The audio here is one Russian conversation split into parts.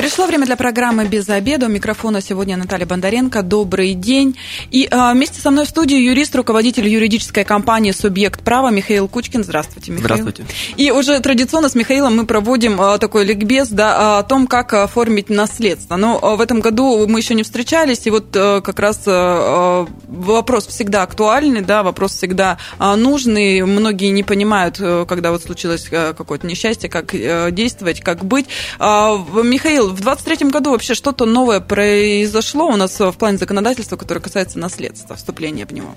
Пришло время для программы «Без обеда». У микрофона сегодня Наталья Бондаренко. Добрый день. И а, вместе со мной в студии юрист, руководитель юридической компании «Субъект права» Михаил Кучкин. Здравствуйте, Михаил. Здравствуйте. И уже традиционно с Михаилом мы проводим а, такой ликбез да, о том, как оформить наследство. Но а, в этом году мы еще не встречались, и вот а, как раз а, вопрос всегда актуальный, да, вопрос всегда а, нужный. Многие не понимают, когда вот случилось какое-то несчастье, как действовать, как быть. А, Михаил, в 23 году вообще что-то новое произошло у нас в плане законодательства, которое касается наследства, вступления в него?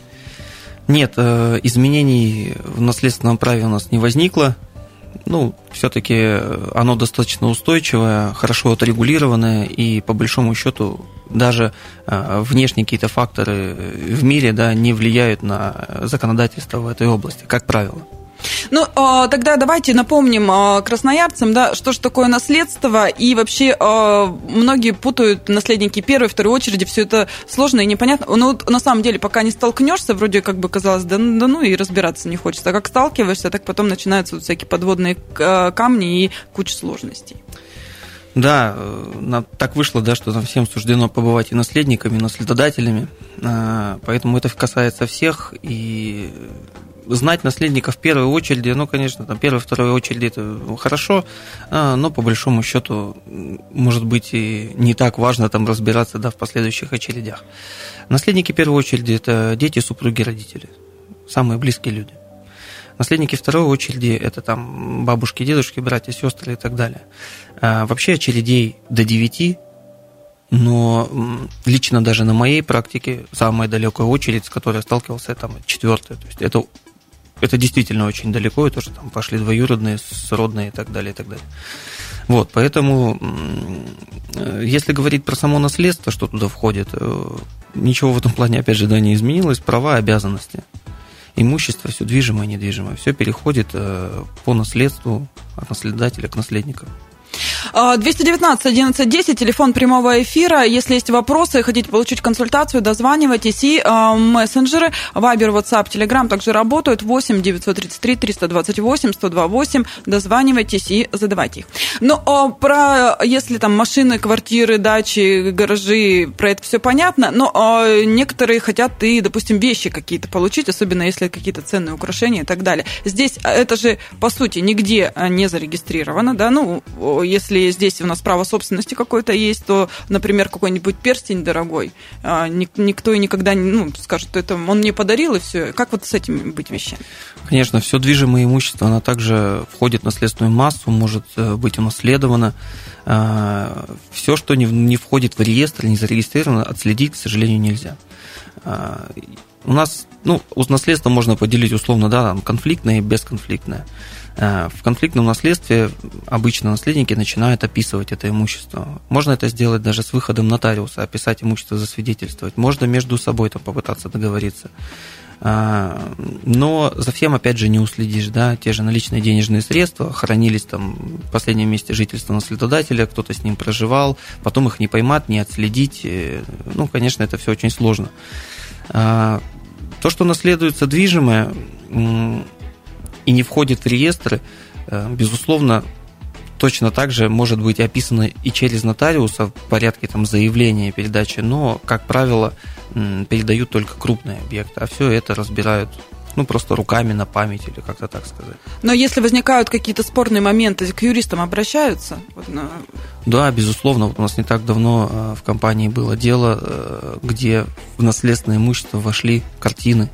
Нет, э, изменений в наследственном праве у нас не возникло. Ну, все-таки оно достаточно устойчивое, хорошо отрегулированное, и по большому счету даже э, внешние какие-то факторы в мире да, не влияют на законодательство в этой области, как правило. Ну, а, тогда давайте напомним а, красноярцам, да, что же такое наследство, и вообще а, многие путают наследники первой, второй очереди, все это сложно и непонятно. Ну, на самом деле, пока не столкнешься, вроде как бы казалось, да, да ну и разбираться не хочется. А как сталкиваешься, так потом начинаются вот всякие подводные камни и куча сложностей. Да, э, так вышло, да, что нам всем суждено побывать и наследниками, и наследодателями, поэтому это касается всех, и знать наследника в первой очереди, ну, конечно, там первой, второй очереди это хорошо, а, но по большому счету, может быть, и не так важно там разбираться да, в последующих очередях. Наследники первой очереди – это дети, супруги, родители, самые близкие люди. Наследники второй очереди – это там бабушки, дедушки, братья, сестры и так далее. А вообще очередей до девяти но лично даже на моей практике самая далекая очередь, с которой я сталкивался, там четвертая. То есть это это действительно очень далеко, и то, что там пошли двоюродные, сродные и так далее, и так далее. Вот, поэтому, если говорить про само наследство, что туда входит, э, ничего в этом плане, опять же, да, не изменилось, права, обязанности. Имущество, все движимое, недвижимое, все переходит э, по наследству от наследодателя к наследникам. 219 11 10, телефон прямого эфира. Если есть вопросы, хотите получить консультацию, дозванивайтесь. И э, мессенджеры, Вайбер, WhatsApp, Telegram также работают. 8 933 328 128. Дозванивайтесь и задавайте их. Ну, э, про, если там машины, квартиры, дачи, гаражи, про это все понятно. Но э, некоторые хотят и, допустим, вещи какие-то получить, особенно если какие-то ценные украшения и так далее. Здесь это же, по сути, нигде не зарегистрировано, да, ну, если здесь у нас право собственности какое-то есть, то, например, какой-нибудь перстень дорогой, а, никто и никогда не ну, скажет, что это он мне подарил, и все. Как вот с этим быть вещами? Конечно, все движимое имущество, оно также входит в наследственную массу, может э, быть унаследовано. А, все, что не входит в реестр, не зарегистрировано, отследить, к сожалению, нельзя. А, у нас, ну, наследство можно поделить условно, да, там, конфликтное и бесконфликтное. Э, в конфликтном наследстве обычно наследники начинают описывать это имущество. Можно это сделать даже с выходом нотариуса, описать имущество, засвидетельствовать. Можно между собой там попытаться договориться. Э, но за всем, опять же, не уследишь, да, те же наличные денежные средства хранились там в последнем месте жительства наследодателя, кто-то с ним проживал, потом их не поймать, не отследить, э, ну, конечно, это все очень сложно. То, что наследуется движимое, и не входит в реестры, э, безусловно, точно так же может быть описано и через нотариуса в порядке там, заявления передачи, но, как правило, передают только крупные объекты, а все это разбирают ну, просто руками на память или как-то так сказать. Но если возникают какие-то спорные моменты, к юристам обращаются? Вот на... Да, безусловно. Вот у нас не так давно э, в компании было дело, э, где в наследственное имущество вошли картины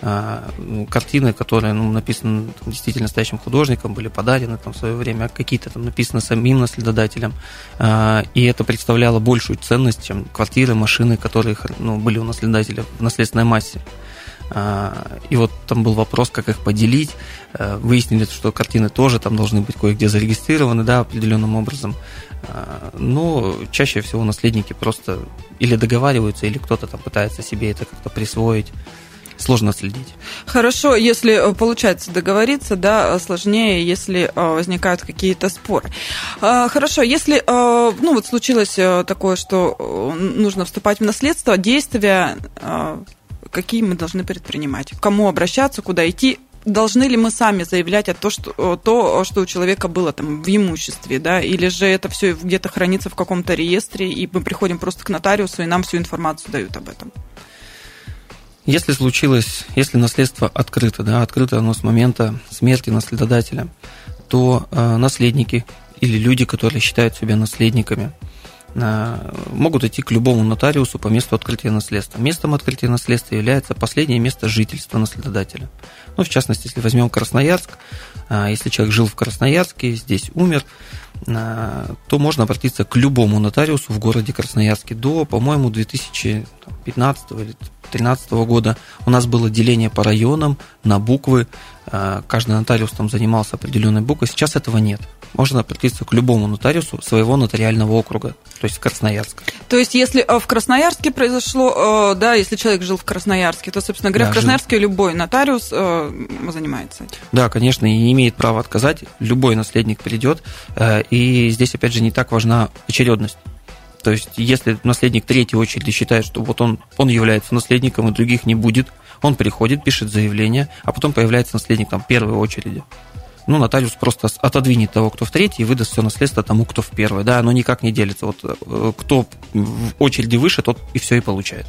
картины, которые ну, написаны там, действительно настоящим художником, были подарены там, в свое время, а какие-то там написаны самим наследодателем, а, и это представляло большую ценность, чем квартиры, машины, которые ну, были у наследодателя в наследственной массе. И вот там был вопрос, как их поделить. Выяснили, что картины тоже там должны быть кое-где зарегистрированы, да, определенным образом. Но чаще всего наследники просто или договариваются, или кто-то там пытается себе это как-то присвоить. Сложно отследить. Хорошо, если получается договориться, да, сложнее, если возникают какие-то споры. Хорошо, если, ну, вот случилось такое, что нужно вступать в наследство, действия какие мы должны предпринимать, к кому обращаться, куда идти, должны ли мы сами заявлять о том, что, то, что у человека было там в имуществе, да, или же это все где-то хранится в каком-то реестре, и мы приходим просто к нотариусу, и нам всю информацию дают об этом? Если случилось, если наследство открыто, да, открыто оно с момента смерти наследодателя, то э, наследники или люди, которые считают себя наследниками, Э, могут идти к любому нотариусу по месту открытия наследства. Местом открытия наследства является последнее место жительства наследодателя. Ну, в частности, если возьмем Красноярск, э, если человек жил в Красноярске, здесь умер, э, то можно обратиться к любому нотариусу в городе Красноярске. До, по-моему, 2015 или 2013 года у нас было деление по районам на буквы. Каждый нотариус там занимался определенной буквой. Сейчас этого нет можно обратиться к любому нотариусу своего нотариального округа, то есть Красноярска. То есть, если э, в Красноярске произошло, э, да, если человек жил в Красноярске, то, собственно говоря, да, в Красноярске жил. любой нотариус э, занимается. Да, конечно, и имеет право отказать, любой наследник придет, и здесь, опять же, не так важна очередность. То есть, если наследник третьей очереди считает, что вот он, он является наследником и других не будет, он приходит, пишет заявление, а потом появляется наследник там первой очереди ну, нотариус просто отодвинет того, кто в третьей, и выдаст все наследство тому, кто в первой. Да, оно никак не делится. Вот э, кто в очереди выше, тот и все и получает.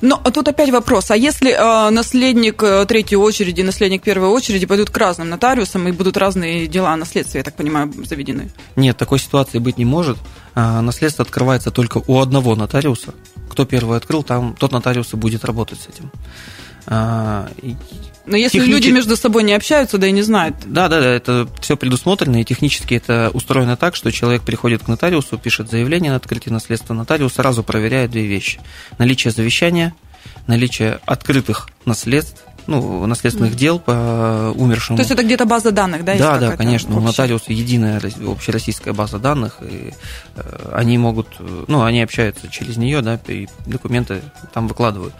Но тут опять вопрос, а если э, наследник э, третьей очереди, наследник первой очереди пойдут к разным нотариусам и будут разные дела наследства, я так понимаю, заведены? Нет, такой ситуации быть не может. А, наследство открывается только у одного нотариуса. Кто первый открыл, там тот нотариус и будет работать с этим. Но если Техничес... люди между собой не общаются, да и не знают. Да, да, да, это все предусмотрено, и технически это устроено так, что человек приходит к нотариусу, пишет заявление на открытие наследства, нотариус сразу проверяет две вещи. Наличие завещания, наличие открытых наследств, ну, наследственных дел по умершему. То есть это где-то база данных, да? Да, да, конечно. Общая? У нотариуса единая общероссийская база данных, и э, они могут, ну, они общаются через нее, да, и документы там выкладывают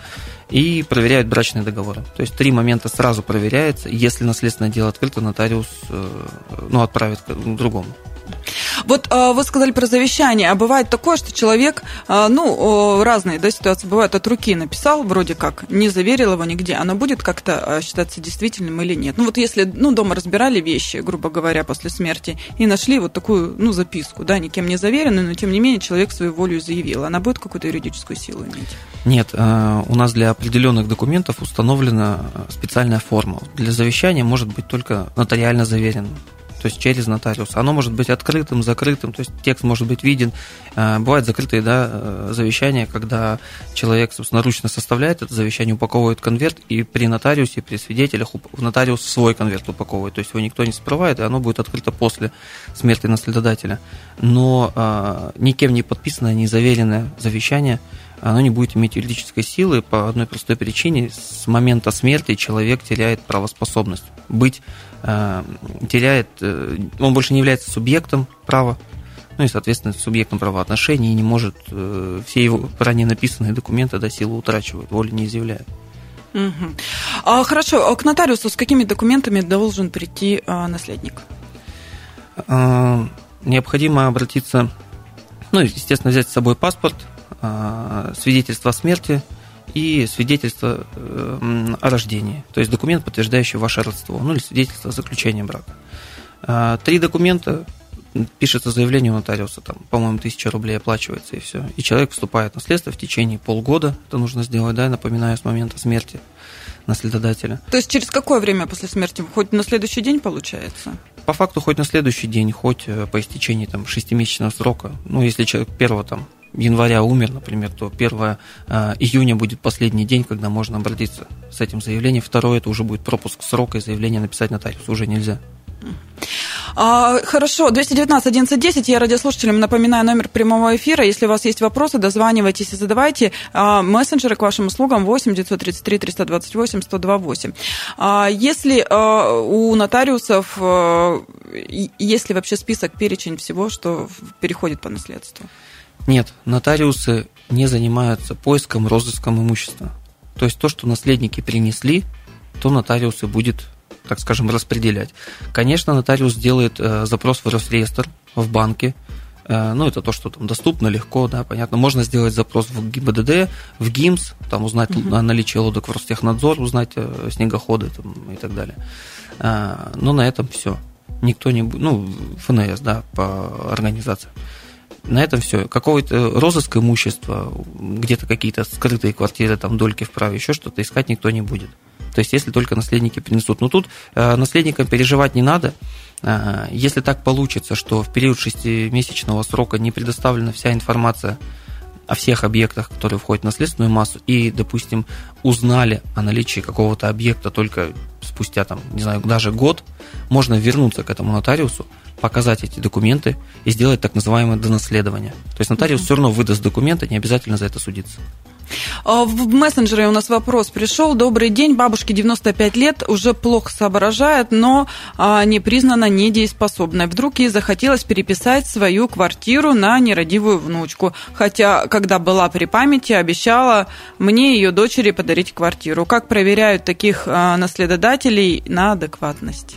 и проверяют брачные договоры. То есть три момента сразу проверяется. Если наследственное дело открыто, нотариус э, ну, отправит к другому. Вот э, вы сказали про завещание, а бывает такое, что человек, э, ну, разные да, ситуации бывают, от руки написал, вроде как, не заверил его нигде, оно будет как-то считаться действительным или нет? Ну, вот если, ну, дома разбирали вещи, грубо говоря, после смерти, и нашли вот такую, ну, записку, да, никем не заверенную, но, тем не менее, человек свою волю заявил, она будет какую-то юридическую силу иметь? Нет, у нас для определенных документов установлена специальная форма. Для завещания может быть только нотариально заверен то есть через нотариус. Оно может быть открытым, закрытым, то есть текст может быть виден. Э, бывают закрытые да, э, завещания, когда человек, собственно, ручно составляет это завещание, упаковывает конверт, и при нотариусе, при свидетелях нотариус свой конверт упаковывает. То есть его никто не скрывает, и оно будет открыто после смерти наследодателя. Но э, никем не подписанное, не заверенное завещание – оно не будет иметь юридической силы по одной простой причине. С момента смерти человек теряет правоспособность быть, теряет, э, он больше не является субъектом права, ну и, соответственно, субъектом правоотношений не может, э, все его ранее написанные документы до силы утрачивают, воли не изъявляют. Угу. А, хорошо, а к нотариусу с какими документами должен прийти а, наследник? А, необходимо обратиться, ну, естественно, взять с собой паспорт, а, свидетельство о смерти и свидетельство э, о рождении, то есть документ, подтверждающий ваше родство, ну или свидетельство о заключении брака. А, три документа, пишется заявление у нотариуса, там, по-моему, тысяча рублей оплачивается и все. И человек вступает в наследство в течение полгода, это нужно сделать, да, напоминаю, с момента смерти наследодателя. То есть через какое время после смерти? Хоть на следующий день получается? По факту хоть на следующий день, хоть э, по истечении там шестимесячного срока. Ну, если человек первого там января умер, например, то 1 э, июня будет последний день, когда можно обратиться с этим заявлением. Второе, это уже будет пропуск срока и заявление написать нотариусу уже нельзя. А, хорошо, 219 11 я радиослушателям напоминаю номер прямого эфира. Если у вас есть вопросы, дозванивайтесь и задавайте. А, мессенджеры к вашим услугам 8 933 328 128. А, если а, у нотариусов, а, есть ли вообще список, перечень всего, что переходит по наследству? Нет, нотариусы не занимаются поиском, розыском имущества. То есть то, что наследники принесли, то нотариус и будет, так скажем, распределять. Конечно, нотариус делает э, запрос в Росреестр, в банке, э, ну, это то, что там доступно, легко, да, понятно. Можно сделать запрос в ГИБДД, в ГИМС, там узнать угу. о наличии лодок в Ростехнадзор, узнать снегоходы там, и так далее. Но на этом все. Никто не ну, ФНС, да, по организации. На этом все. Какого-то розыск имущества, где-то какие-то скрытые квартиры, там дольки вправе, еще что-то искать никто не будет. То есть, если только наследники принесут. Но тут э, наследникам переживать не надо. Э, если так получится, что в период шестимесячного срока не предоставлена вся информация о всех объектах, которые входят в наследственную массу, и, допустим, узнали о наличии какого-то объекта только спустя, там, не знаю, даже год, можно вернуться к этому нотариусу, показать эти документы и сделать так называемое донаследование. То есть нотариус все равно выдаст документы, не обязательно за это судиться. А, в мессенджере у нас вопрос пришел. Добрый день, бабушке 95 лет, уже плохо соображает, но а, не признана недееспособной. Вдруг ей захотелось переписать свою квартиру на нерадивую внучку. Хотя, когда была при памяти, обещала мне и ее дочери подарить квартиру. Как проверяют таких а, наследодателей на адекватность?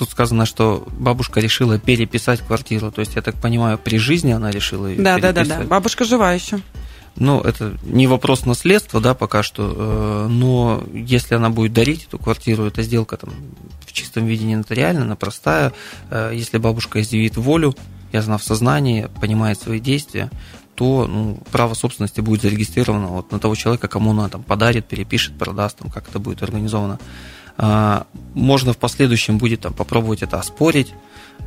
Тут сказано, что бабушка решила переписать квартиру. То есть, я так понимаю, при жизни она решила ее да, переписать. Да, да, да. Бабушка жива еще. Ну, это не вопрос наследства, да, пока что, э, но если она будет дарить эту квартиру, эта сделка там в чистом виде не нотариальная, она простая. Э, если бабушка изъявит волю, и она в сознании, понимает свои действия, то ну, право собственности будет зарегистрировано вот на того человека, кому она там подарит, перепишет, продаст, там, как это будет организовано. А, можно в последующем будет там, попробовать это оспорить,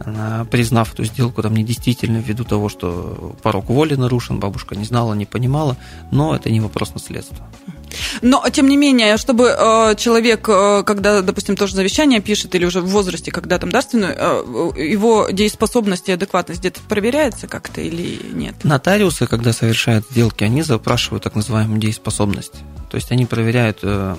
а, признав эту сделку там недействительной ввиду того, что порог воли нарушен, бабушка не знала, не понимала, но это не вопрос наследства. Но, тем не менее, чтобы э, человек, э, когда, допустим, тоже завещание пишет, или уже в возрасте, когда там дарственную, э, его дееспособность и адекватность где-то проверяется как-то или нет? Нотариусы, когда совершают сделки, они запрашивают так называемую дееспособность. То есть они проверяют э,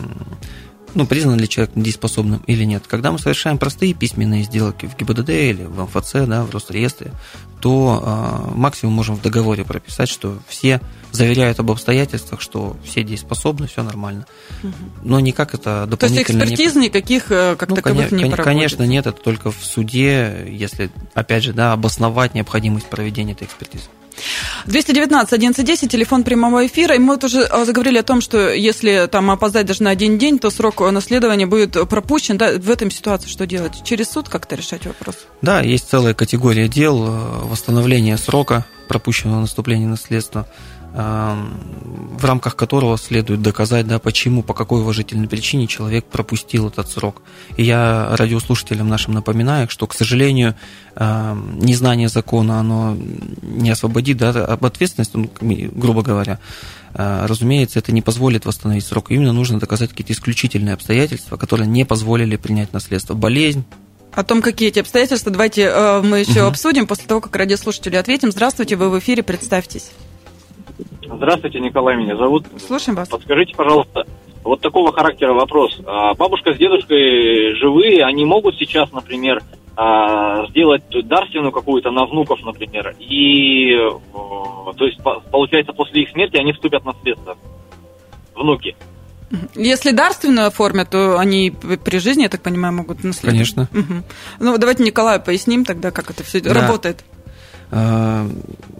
ну, признан ли человек недееспособным или нет. Когда мы совершаем простые письменные сделки в ГИБДД или в МФЦ, да, в Росреестре, то э, максимум можем в договоре прописать, что все заверяют об обстоятельствах, что все дееспособны, все нормально. Но никак это дополнительно... То есть экспертиз не... никаких э, как ну, таковых кон- не проводится? Конечно, нет, это только в суде, если, опять же, да, обосновать необходимость проведения этой экспертизы. 219 1110, телефон прямого эфира. И мы вот уже а, заговорили о том, что если там опоздать даже на один день, то срок наследования будет пропущен. Да, в этом ситуации что делать? Через суд как-то решать вопрос? Да, есть целая категория дел э, восстановления срока пропущенного наступления наследства в рамках которого следует доказать, да, почему, по какой уважительной причине человек пропустил этот срок. И я радиослушателям нашим напоминаю, что, к сожалению, незнание закона, оно не освободит да, об ответственности, ну, грубо говоря. А, разумеется, это не позволит восстановить срок. Именно нужно доказать какие-то исключительные обстоятельства, которые не позволили принять наследство. Болезнь, о том, какие эти обстоятельства, давайте э, мы еще угу. обсудим после того, как радиослушатели ответим. Здравствуйте, вы в эфире, представьтесь. Здравствуйте, Николай меня зовут. Слушаем вас. Подскажите, пожалуйста, вот такого характера вопрос. А, бабушка с дедушкой живые, они могут сейчас, например, а, сделать дарственную какую-то на внуков, например, и, то есть, получается, после их смерти они вступят в наследство, внуки. Если дарственную оформят, то они при жизни, я так понимаю, могут наследовать. Конечно. Угу. Ну, давайте Николаю поясним тогда, как это все да. работает. А,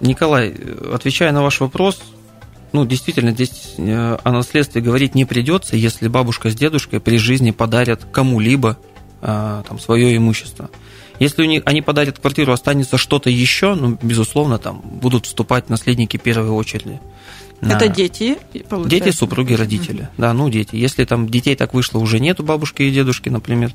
Николай, отвечая на ваш вопрос, ну, действительно, здесь э, о наследстве говорить не придется, если бабушка с дедушкой при жизни подарят кому-либо а, там, свое имущество. Если они подарят квартиру, останется что-то еще, ну, безусловно, там будут вступать наследники первой очереди. Это дети, получается? Дети, супруги, родители. Mm-hmm. Да, ну, дети. Если там детей так вышло уже нету бабушки и дедушки, например,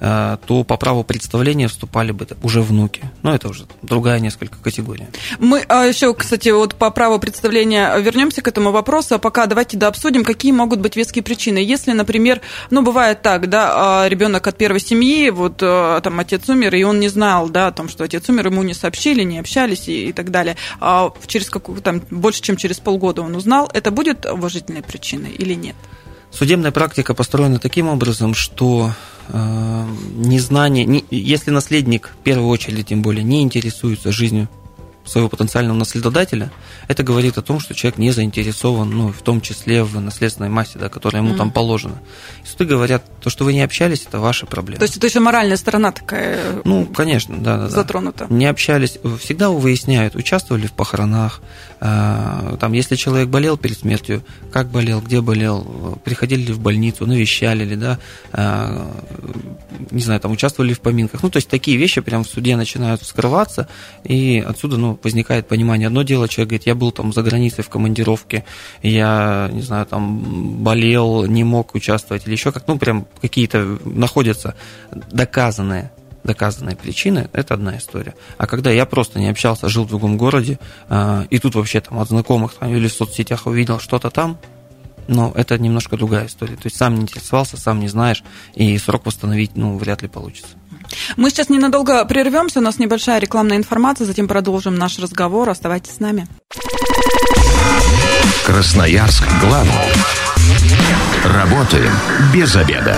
э, то по праву представления вступали бы уже внуки. Но это уже другая несколько категория. Мы а еще, кстати, вот по праву представления вернемся к этому вопросу, а пока давайте да обсудим, какие могут быть веские причины. Если, например, ну, бывает так, да, а ребенок от первой семьи, вот а, там отец умер, и он не знал, да, о том, что отец умер, ему не сообщили, не общались и, и так далее. А через какую там больше, чем через полгода он узнал, это будет уважительной причиной или нет? Судебная практика построена таким образом, что э, незнание, не, если наследник в первую очередь, тем более, не интересуется жизнью своего потенциального наследодателя, это говорит о том, что человек не заинтересован, ну, в том числе в наследственной массе, да, которая ему mm. там положена. И суды говорят, то, что вы не общались, это ваша проблема. То есть это еще моральная сторона такая ну, конечно, да, да, затронута. Не общались, всегда выясняют, участвовали в похоронах, а, там, если человек болел перед смертью, как болел, где болел, приходили ли в больницу, навещали ли, да, а, не знаю, там, участвовали в поминках. Ну, то есть такие вещи прям в суде начинают вскрываться, и отсюда, ну, возникает понимание. Одно дело, человек говорит, я был там за границей в командировке, я, не знаю, там, болел, не мог участвовать, или еще как, ну, прям какие-то находятся доказанные доказанные причины, это одна история. А когда я просто не общался, жил в другом городе, а, и тут вообще там от знакомых там, или в соцсетях увидел что-то там, но это немножко другая история. То есть сам не интересовался, сам не знаешь, и срок восстановить, ну, вряд ли получится. Мы сейчас ненадолго прервемся, у нас небольшая рекламная информация, затем продолжим наш разговор. Оставайтесь с нами. Красноярск главный. Работаем без обеда.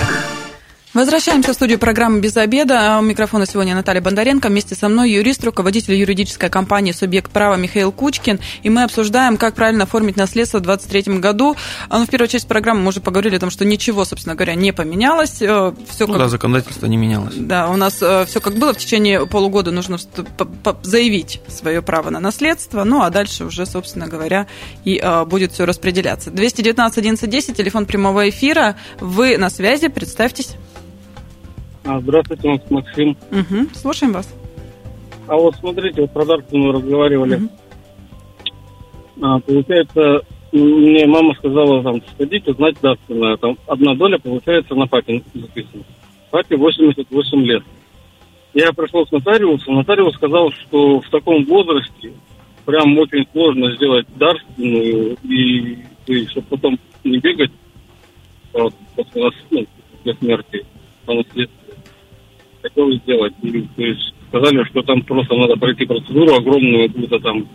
Возвращаемся в студию программы «Без обеда». У микрофона сегодня Наталья Бондаренко. Вместе со мной юрист, руководитель юридической компании «Субъект права» Михаил Кучкин. И мы обсуждаем, как правильно оформить наследство в 2023 году. А, ну, в первой части программы мы уже поговорили о том, что ничего, собственно говоря, не поменялось. Э, все ну, как... да, законодательство не менялось. Да, у нас э, все как было. В течение полугода нужно заявить свое право на наследство. Ну, а дальше уже, собственно говоря, и э, будет все распределяться. 219 11 телефон прямого эфира. Вы на связи, представьтесь. А, здравствуйте, Максим. Угу, слушаем вас. А вот смотрите, вот про дарственную разговаривали. Угу. А, получается, мне мама сказала, там, сходить, узнать дарственное. Там одна доля, получается, на папе записана. Папе 88 лет. Я пришел к нотариусу, нотариус сказал, что в таком возрасте прям очень сложно сделать дарственную, и, и чтобы потом не бегать вот, после, ну, после смерти по наследству хотел сделать. И, то есть сказали, что там просто надо пройти процедуру огромную, какую-то там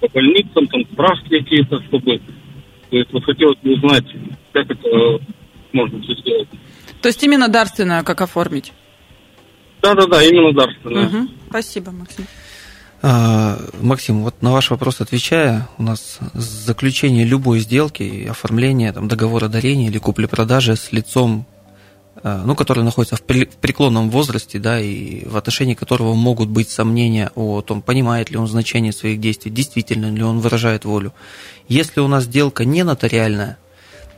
по больницам, там справки какие-то, чтобы... То есть вот хотелось бы узнать, как это можно все сделать. То есть именно дарственное как оформить? Да-да-да, именно дарственное. Угу. Спасибо, Максим. А, Максим, вот на ваш вопрос отвечая, у нас заключение любой сделки, оформление там, договора дарения или купли-продажи с лицом Э, ну, который находится в преклонном возрасте, да, и в отношении которого могут быть сомнения о том, понимает ли он значение своих действий, действительно ли он выражает волю. Если у нас сделка не нотариальная,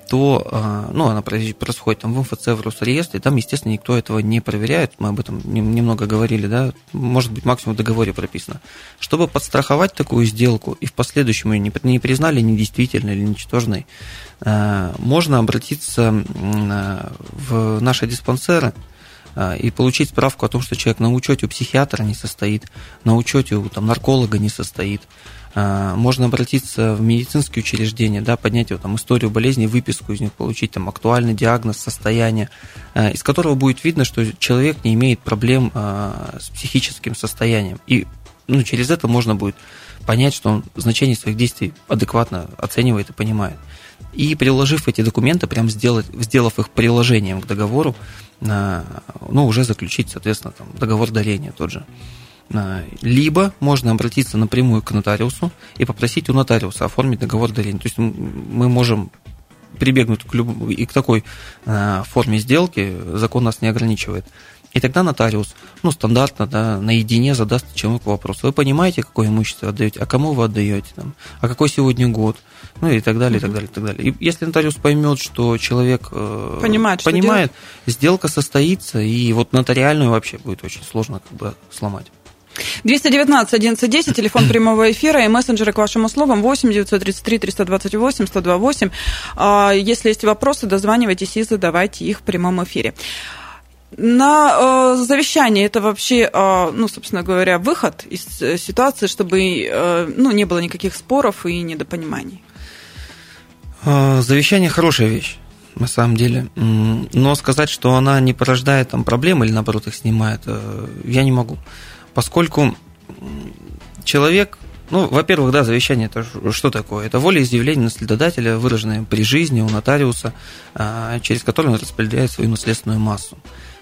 то а, ну, она происходит там в МФЦ, в Росреестре, там, естественно, никто этого не проверяет, мы об этом немного говорили, да, может быть, максимум в договоре прописано. Чтобы подстраховать такую сделку и в последующем ее не признали недействительной или ничтожной, а, можно обратиться в наши диспансеры, а, и получить справку о том, что человек на учете у психиатра не состоит, на учете у там, нарколога не состоит, можно обратиться в медицинские учреждения, да, поднять его, там, историю болезни, выписку из них, получить там, актуальный диагноз, состояние, а, из которого будет видно, что человек не имеет проблем а, с психическим состоянием. И ну, через это можно будет понять, что он значение своих действий адекватно оценивает и понимает. И приложив эти документы, прям сделать, сделав их приложением к договору, ну, уже заключить, соответственно, там, договор дарения тот же. А, либо можно обратиться напрямую к нотариусу и попросить у нотариуса оформить договор дарения. То есть мы можем прибегнуть к люб... и к такой а, форме сделки, закон нас не ограничивает. И тогда нотариус, ну, стандартно, да, наедине задаст человеку вопрос. Вы понимаете, какое имущество отдаете, а кому вы отдаете, там, а какой сегодня год, ну, и так далее, и так далее, и так далее. И если нотариус поймет, что человек э, понимает, понимает сделка состоится, и вот нотариальную вообще будет очень сложно как бы сломать. 219 1110, телефон прямого эфира и мессенджеры к вашим услугам 8 933 328 128. Если есть вопросы, дозванивайтесь и задавайте их в прямом эфире. На э, завещание это вообще, э, ну, собственно говоря, выход из э, ситуации, чтобы э, ну, не было никаких споров и недопониманий. Э, завещание хорошая вещь на самом деле. Но сказать, что она не порождает там проблемы или наоборот их снимает, э, я не могу поскольку человек, ну, во-первых, да, завещание это что такое? Это волеизъявление наследодателя, выраженное при жизни у нотариуса, а, через которое он распределяет свою наследственную массу.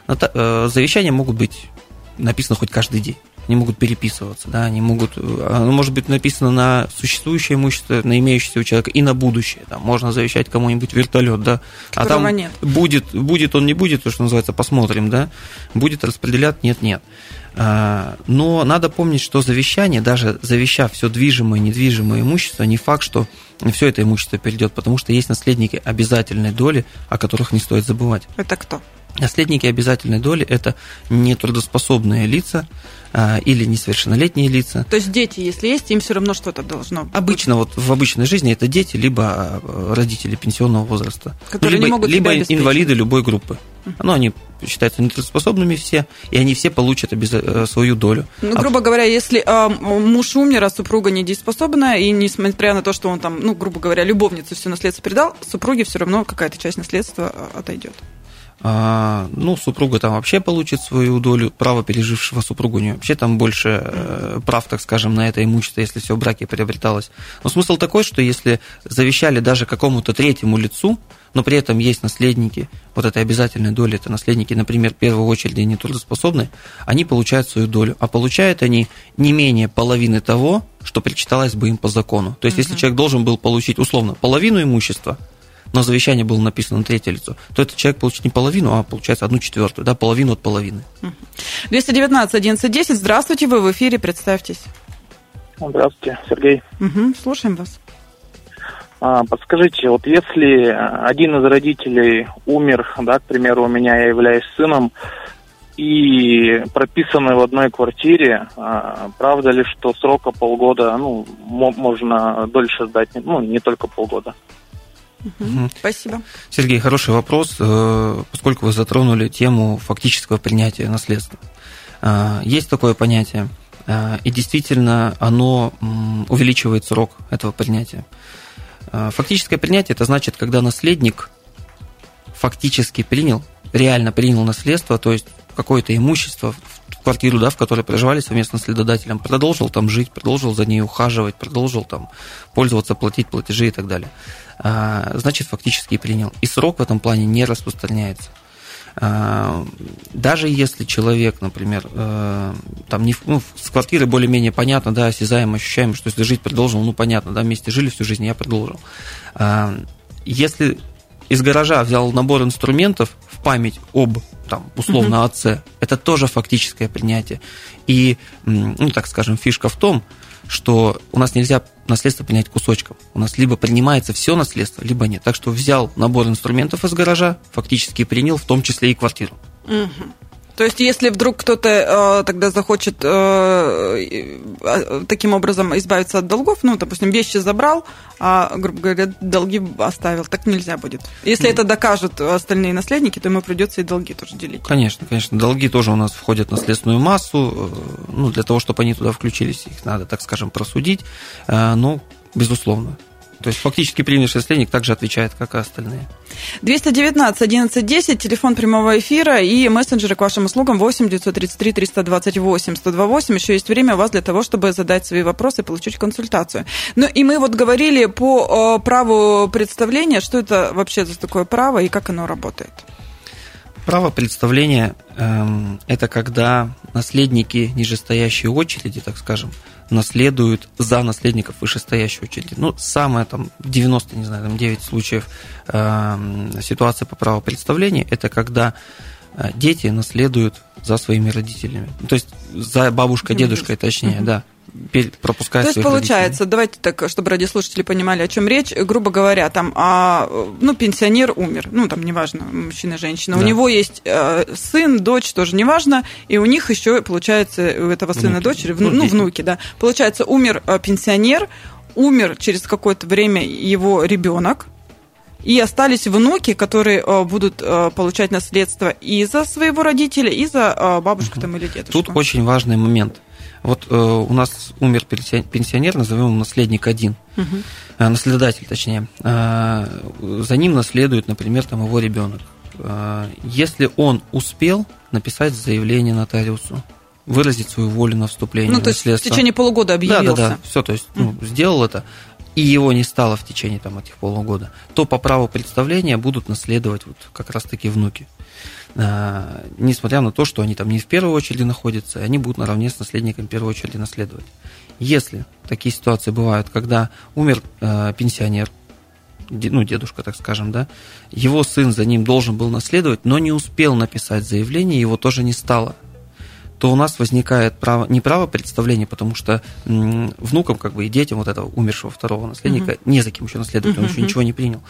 Э, завещания могут быть написаны хоть каждый день. они могут переписываться, да, они могут, э, оно может быть написано на существующее имущество, на имеющееся у человека и на будущее. Там можно завещать кому-нибудь вертолет, да, а там нет. будет, будет он, не будет, то, что называется, посмотрим, да, будет распределять, нет, нет. А, но надо помнить, что завещание, даже завещав все движимое и недвижимое имущество, не факт, что все это имущество перейдет, потому что есть наследники обязательной доли, о которых не стоит забывать. Это кто? Наследники обязательной доли – это нетрудоспособные лица а, или несовершеннолетние лица. То есть дети, если есть, им все равно что-то должно быть. Обычно вот в обычной жизни это дети, либо а, родители пенсионного возраста, Которые либо, не могут либо инвалиды любой группы. Ну, они считаются нетрудоспособными все, и они все получат э, свою долю. Ну, А грубо говоря, если а, муж умер, а супруга недееспособна, и несмотря на то, что он там, ну, грубо говоря, любовнице все наследство передал, супруге все равно какая-то часть наследства а, отойдет. А, ну, супруга там вообще получит свою долю, право пережившего супругу у нее вообще там больше э, прав, так скажем, на это имущество, если все в браке приобреталось. Но смысл такой, что если завещали даже какому-то третьему лицу, но при этом есть наследники, вот этой обязательной доли, это наследники, например, в первую очередь нетрудоспособные, они получают свою долю, а получают они не менее половины того, что причиталось бы им по закону. То есть, если человек должен был получить, условно, половину имущества, но завещание было написано на третье лицо, то этот человек получит не половину, а получается одну четвертую, да, половину от половины. 219 1110, здравствуйте, вы в эфире, представьтесь. Здравствуйте, Сергей. Угу, слушаем вас. А, подскажите, вот если один из родителей умер, да, к примеру, у меня я являюсь сыном, и прописаны в одной квартире, а, правда ли, что срока полгода, ну, мо- можно дольше сдать, ну, не только полгода? Мгм, Спасибо. Сергей, хороший вопрос, э, поскольку вы затронули тему фактического принятия наследства. Э, Есть такое понятие, э, и действительно оно увеличивает срок этого принятия. Фактическое принятие – это значит, когда наследник фактически принял, реально принял наследство, то есть какое-то имущество квартиру, да, в которой проживали совместно с следодателем, продолжил там жить, продолжил за ней ухаживать, продолжил там пользоваться, платить платежи и так далее. А, Значит, фактически принял. И срок в этом плане не распространяется. А, Даже если человек, например, э, там не, ну, с квартиры более-менее понятно, да, осязаемо, ощущаемо, что если жить продолжил, ну понятно, да, вместе жили всю жизнь, я продолжил. А, Если из гаража взял набор инструментов в память об, там, условно, отце, это тоже фактическое принятие. И, ну, так скажем, фишка в том, что у нас нельзя наследство принять кусочком. У нас либо принимается все наследство, либо нет. Так что взял набор инструментов из гаража, фактически принял, в том числе и квартиру. Мгм. То есть, если вдруг кто-то э, тогда захочет э, э, таким образом избавиться от долгов, ну, допустим, вещи забрал, а, грубо говоря, долги оставил, так нельзя будет. Если это докажут остальные наследники, то ему придется и долги тоже делить. Конечно, конечно. Долги тоже у нас входят в наследственную массу. Э, Ну, для того, чтобы они туда включились, их надо, так скажем, просудить. Э, Ну, безусловно. То есть фактически принявший наследник также отвечает, как и остальные. 219 1110, телефон прямого эфира и мессенджеры к вашим услугам 8 933 328 128. Еще есть время у вас для того, чтобы задать свои вопросы и получить консультацию. Ну и мы вот говорили по э, праву представления, что это вообще за такое право и как оно работает. Право представления эм, это когда наследники нижестоящей очереди, так скажем, наследуют за наследников вышестоящей очереди. Ну, самое там 90, не знаю, там 9 случаев эм, ситуации по праву представления это когда э, дети наследуют за своими родителями. То есть за бабушкой, дедушкой, точнее, да, пропуская То есть своих родителей. получается, давайте так, чтобы радиослушатели понимали, о чем речь, грубо говоря, там, а, ну, пенсионер умер, ну, там, неважно, мужчина, женщина, у Да. него есть э, сын, дочь, тоже неважно, и у них еще, получается, у этого сына, Внуки. дочери, вну- Ну, ну, внуки, да, получается, умер э, пенсионер, умер через какое-то время его ребенок, и остались внуки, которые э, будут получать наследство и за своего родителя, и за бабушку там или дедушку. Тут очень важный момент. Вот э, у нас умер пенсионер, назовем его наследник один, Мгм. Э, наследодатель, точнее. Э, За ним наследует, например, там его ребенок. Э, Если он успел написать заявление нотариусу, выразить свою волю на вступление Ну, в то есть в течение полугода Да, объявился. да, да, все, то есть ну, сделал это. и его не стало в течение там, этих полугода, то по праву представления будут наследовать вот как раз-таки внуки. А, несмотря на то, что они там не в первой очереди находятся, они будут наравне с наследником в первой очереди наследовать. Если такие ситуации бывают, когда умер э, пенсионер, ну, дедушка, так скажем, да, его сын за ним должен был наследовать, но не успел написать заявление, его тоже не стало, то у нас возникает право, не право представления, потому что м, внукам, как бы, и детям вот этого умершего второго наследника, uh-huh. не за кем еще наследовать, uh-huh. он еще ничего не принял,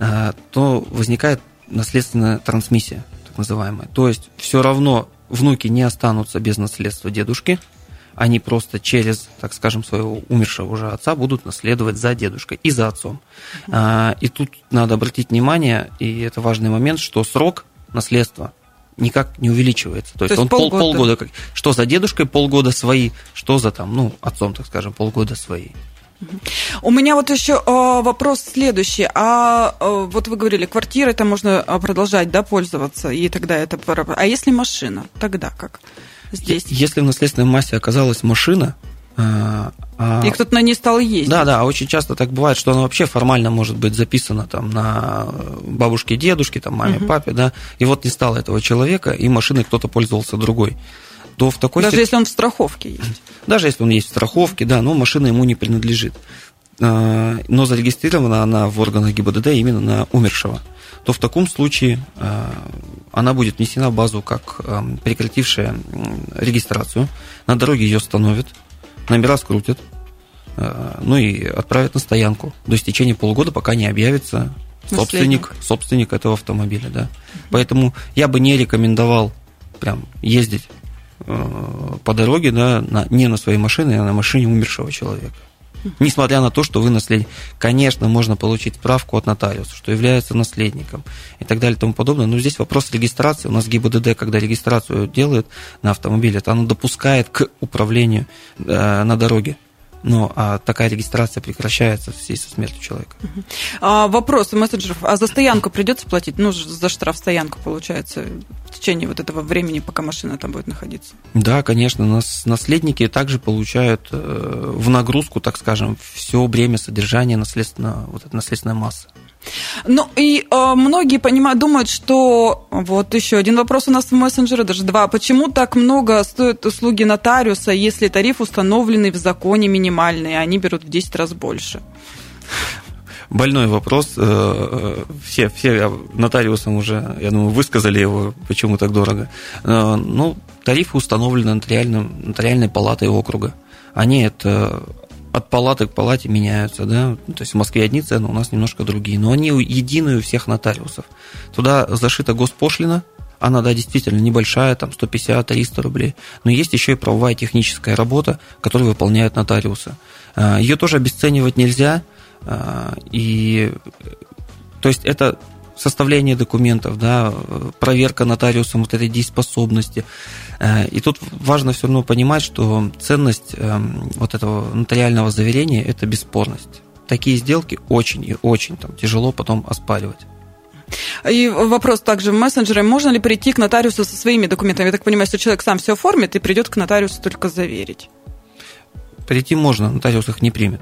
а, то возникает наследственная трансмиссия, так называемая. То есть все равно внуки не останутся без наследства дедушки, они просто через, так скажем, своего умершего уже отца будут наследовать за дедушкой и за отцом. А, и тут надо обратить внимание, и это важный момент, что срок наследства никак не увеличивается. То, То есть, он полгода. Пол, полгода, что за дедушкой полгода свои, что за там, ну, отцом, так скажем, полгода свои. У меня вот еще э, вопрос следующий. А э, вот вы говорили, квартиры это можно продолжать, да, пользоваться, и тогда это... А если машина, тогда как? здесь. Если в наследственной массе оказалась машина, а, а и кто-то на ней стал ездить. Да, да, очень часто так бывает, что она вообще формально может быть записана там на бабушке, дедушке, там маме, угу. папе, да, и вот не стало этого человека, и машиной кто-то пользовался другой. То в такой Даже если он в страховке есть. Даже если он есть в страховке, да, но машина ему не принадлежит. А, но зарегистрирована она в органах ГИБДД именно на умершего то в таком случае э, она будет внесена в базу как прекратившая регистрацию. На дороге ее остановят, номера скрутят, э, ну и отправят на стоянку до истечения полугода, пока не объявится собственник, собственник этого автомобиля. Да. Поэтому я бы не рекомендовал прям ездить по дороге, да, на, не на своей машине, а на машине умершего человека несмотря на то, что вы наследник. Конечно, можно получить справку от нотариуса, что является наследником и так далее и тому подобное. Но здесь вопрос регистрации. У нас ГИБДД, когда регистрацию делает на автомобиле, это оно допускает к управлению э, на дороге. Ну, а такая регистрация прекращается в связи со смертью человека. А, вопрос мессенджеров. А за стоянку придется платить? Ну, за штраф стоянку, получается, в течение вот этого времени, пока машина там будет находиться? Да, конечно. Нас наследники также получают э, в нагрузку, так скажем, все бремя содержания наследственного, вот этой наследственной массы. Ну и э, многие понимают, думают, что вот еще один вопрос у нас в мессенджере, даже два. Почему так много стоят услуги нотариуса, если тариф установленный в законе минимальный, а они берут в 10 раз больше? Больной вопрос. Э, э, все, все нотариусам уже, я думаю, высказали его, почему так дорого. Э, ну, тарифы установлены нотариальным, нотариальной палатой округа. Они это от палаты к палате меняются, да, то есть в Москве одни цены, у нас немножко другие, но они единые у всех нотариусов. Туда зашита госпошлина, она, да, действительно небольшая, там 150-300 рублей, но есть еще и правовая техническая работа, которую выполняют нотариусы. А, Ее тоже обесценивать нельзя, а, и то есть это составление документов, да, проверка нотариусом вот этой дееспособности. Э, и тут важно все равно понимать, что ценность эм, вот этого нотариального заверения – это бесспорность. Такие сделки очень и очень там, тяжело потом оспаривать. И вопрос также в мессенджере. Можно ли прийти к нотариусу со своими документами? Я так понимаю, что человек сам все оформит и придет к нотариусу только заверить. Прийти можно, нотариус их не примет.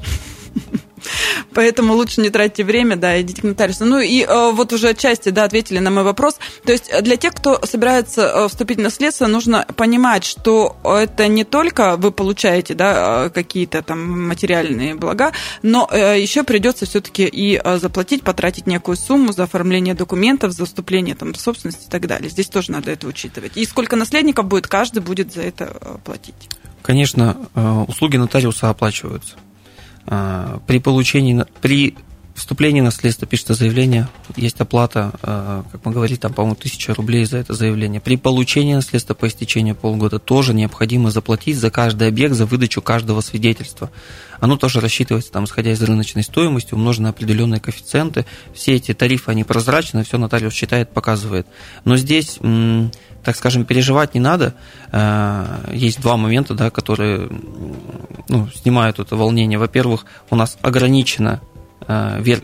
Поэтому лучше не тратьте время, да, идите к нотариусу. Ну и э, вот уже отчасти, да, ответили на мой вопрос. То есть для тех, кто собирается э, вступить в наследство, нужно понимать, что это не только вы получаете, да, э, какие-то там материальные блага, но еще придется все-таки и заплатить, потратить некую сумму за оформление документов, за вступление там в собственность и так далее. Здесь тоже надо это учитывать. И сколько наследников будет, каждый будет за это платить. Конечно, услуги нотариуса оплачиваются. А, при получении, при вступлении в наследство пишется заявление, есть оплата, а, как мы говорили, там, по-моему, тысяча рублей за это заявление. При получении наследства по истечению полгода тоже необходимо заплатить за каждый объект, за выдачу каждого свидетельства. Оно тоже рассчитывается, там, исходя из рыночной стоимости, умножено на определенные коэффициенты. Все эти тарифы, они прозрачны, все нотариус считает, показывает. Но здесь так скажем, переживать не надо. Э, есть два момента, да, которые ну, снимают это волнение. Во-первых, у нас ограничено, э,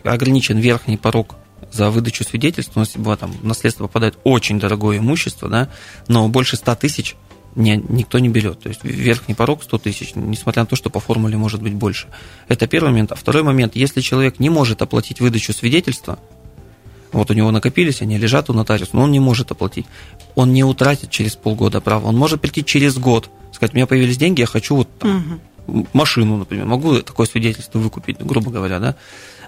ограничен верхний порог за выдачу свидетельств. У нас там, в наследство попадает очень дорогое имущество, да, но больше 100 тысяч не, никто не берет. То есть верхний порог 100 тысяч, несмотря на то, что по формуле может быть больше. Это первый момент. А второй момент, если человек не может оплатить выдачу свидетельства, вот у него накопились, они лежат у нотариуса, но он не может оплатить. Он не утратит через полгода право. Он может прийти через год, сказать, у меня появились деньги, я хочу вот там, угу. машину, например, могу такое свидетельство выкупить, грубо говоря, да,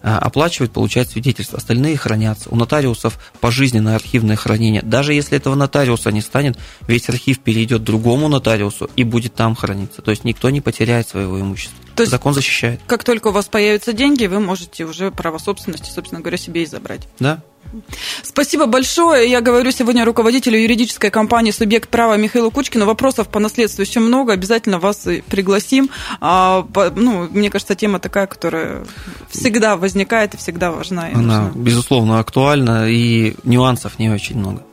а, оплачивать, получать свидетельство. Остальные хранятся. У нотариусов пожизненное архивное хранение. Даже если этого нотариуса не станет, весь архив перейдет другому нотариусу и будет там храниться. То есть никто не потеряет своего имущества. То есть Закон защищает. Как только у вас появятся деньги, вы можете уже право собственности, собственно говоря, себе и забрать. Да, Спасибо большое. Я говорю сегодня руководителю юридической компании «Субъект права» Михаилу Кучкину. Вопросов по наследству еще много. Обязательно вас пригласим. А, ну, мне кажется, тема такая, которая всегда возникает и всегда важна. И Она, нужна. безусловно, актуальна, и нюансов не очень много.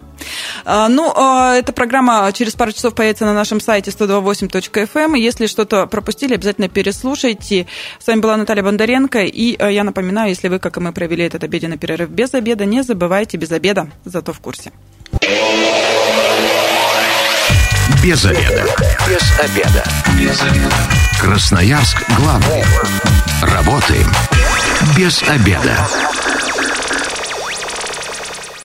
А, ну, а, эта программа через пару часов появится на нашем сайте 128.fm. Эм. Если что-то пропустили, обязательно переслушайте. С вами была Наталья Бондаренко. И а, я напоминаю, если вы, как и мы, провели этот обеденный перерыв без обеда, не забывайте без обеда, зато в курсе. Без обеда. Без обеда. Без обеда. Красноярск главный. Работаем без обеда.